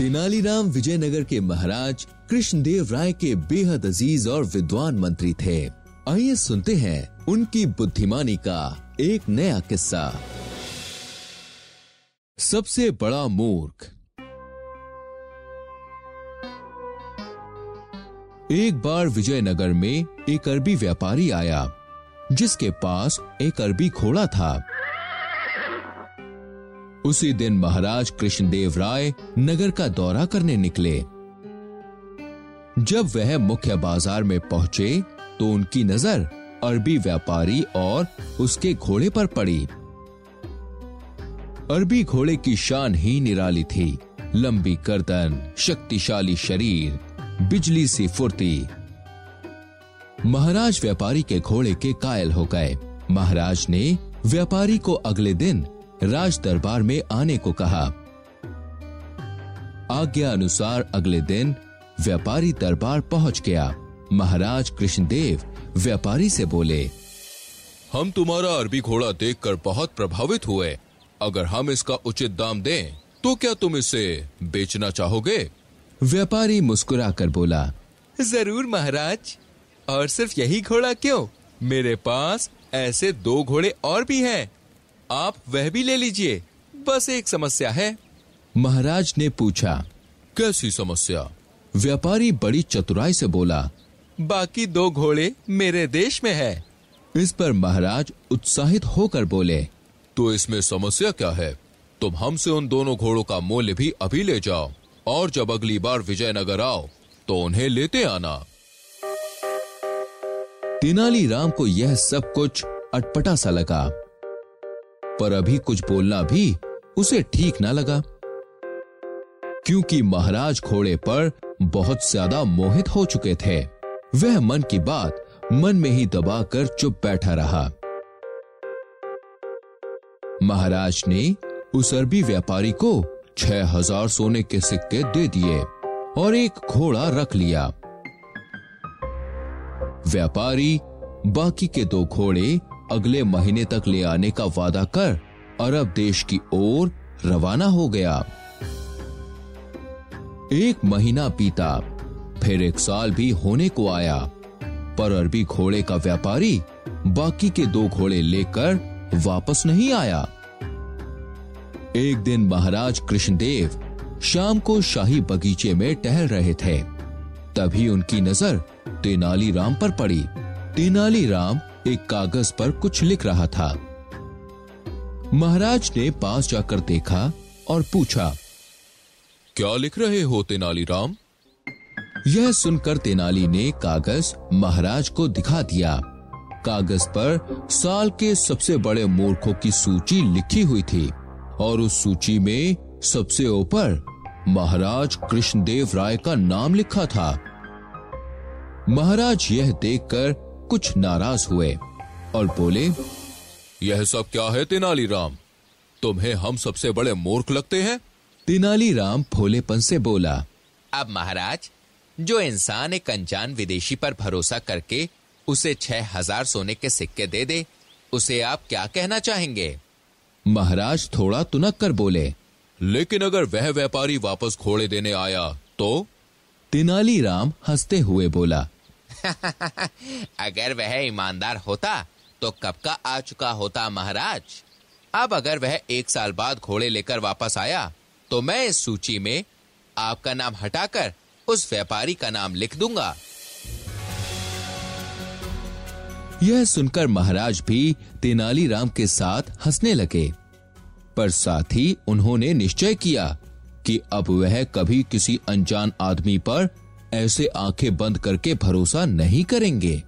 तेनालीराम विजयनगर के महाराज कृष्णदेव राय के बेहद अज़ीज़ और विद्वान मंत्री थे। आइए सुनते हैं उनकी बुद्धिमानी का एक नया किस्सा। सबसे बड़ा मूर्ख। एक बार विजयनगर में एक अरबी व्यापारी आया, जिसके पास एक अरबी घोड़ा था। उसी दिन महाराज कृष्णदेव राय नगर का दौरा करने निकले। जब वह मुख्य बाज़ार में पहुँचे तो उनकी नज़र अरबी व्यापारी और उसके घोड़े पर पड़ी। अरबी घोड़े की शान ही निराली थी। लंबी गर्दन, शक्तिशाली शरीर, बिजली सी फुर्ती। महाराज व्यापारी के घोड़े के कायल हो गए। महाराज ने व्यापारी को अगले दिन राज दरबार में आने को कहा। आज्ञा अनुसार अगले दिन व्यापारी दरबार पहुँच गया। महाराज कृष्णदेव व्यापारी से बोले हम तुम्हारा अरबी घोड़ा देखकर बहुत प्रभावित हुए। अगर हम इसका उचित दाम दें तो क्या तुम इसे बेचना चाहोगे? व्यापारी मुस्कुराकर बोला ज़रूर महाराज। और सिर्फ़ यही घोड़ा क्यों? मेरे पास ऐसे दो घोड़े और भी हैं। आप वह भी ले लीजिए। बस एक समस्या है। महाराज ने पूछा, कैसी समस्या? व्यापारी बड़ी चतुराई से बोला, बाकी दो घोड़े मेरे देश में है। इस पर महाराज उत्साहित होकर बोले तो इसमें समस्या क्या है? तुम हमसे उन दोनों घोड़ों का मूल्य भी अभी ले जाओ, और जब अगली बार विजयनगर आओ तो उन्हें लेते आना। तेनालीराम को यह सब कुछ अटपटा सा लगा। पर अभी कुछ बोलना भी उसे ठीक ना लगा। क्योंकि महाराज घोड़े पर बहुत ज़्यादा मोहित हो चुके थे, वह मन की बात मन में ही दबाकर चुप बैठा रहा। महाराज ने उस अरबी व्यापारी को छह हज़ार सोने के सिक्के दे दिए और एक घोड़ा रख लिया। व्यापारी बाकी के दो घोड़े अगले महीने तक ले आने का वादा कर अरब देश की ओर रवाना हो गया। एक महीना बीता, फिर एक साल भी होने को आया, पर अरबी घोड़े का व्यापारी बाकी के दो घोड़े लेकर वापस नहीं आया। एक दिन महाराज कृष्णदेव शाम को शाही बगीचे में टहल रहे थे। तभी उनकी नज़र तेनालीराम पर पड़ी। तेनालीराम एक कागज़ पर कुछ लिख रहा था। महाराज ने पास जाकर देखा और पूछा, क्या लिख रहे हो तेनालीराम यह सुनकर तेनाली ने कागज़ महाराज को दिखा दिया। कागज़ पर साल के सबसे बड़े मूर्खों की सूची लिखी हुई थी और उस सूची में सबसे ऊपर महाराज कृष्णदेव राय का नाम लिखा था। महाराज यह देखकर कुछ नाराज़ हुए और बोले यह सब क्या है तेनालीराम? तुम्हें हम सबसे बड़े मूर्ख लगते हैं? तेनालीराम भोलेपन से बोला अब महाराज जो इंसान एक अनजान विदेशी पर भरोसा करके उसे छह हज़ार सोने के सिक्के दे दे उसे आप क्या कहना चाहेंगे? महाराज थोड़ा तुनक कर बोले लेकिन अगर वह व्यापारी वापस घोड़े देने आया तो? तेनालीराम हँसते हुए बोला अगर वह ईमानदार होता तो कब का आ चुका होता महाराज? अब अगर वह एक साल बाद घोड़े लेकर वापस आया तो मैं इस सूची में आपका नाम हटाकर उस व्यापारी का नाम लिख दूँगा। यह सुनकर महाराज भी तेनालीराम के साथ हंसने लगे। पर साथ ही उन्होंने निश्चय किया कि अब वह कभी किसी अनजान आदमी पर ऐसे आँखें बंद करके भरोसा नहीं करेंगे।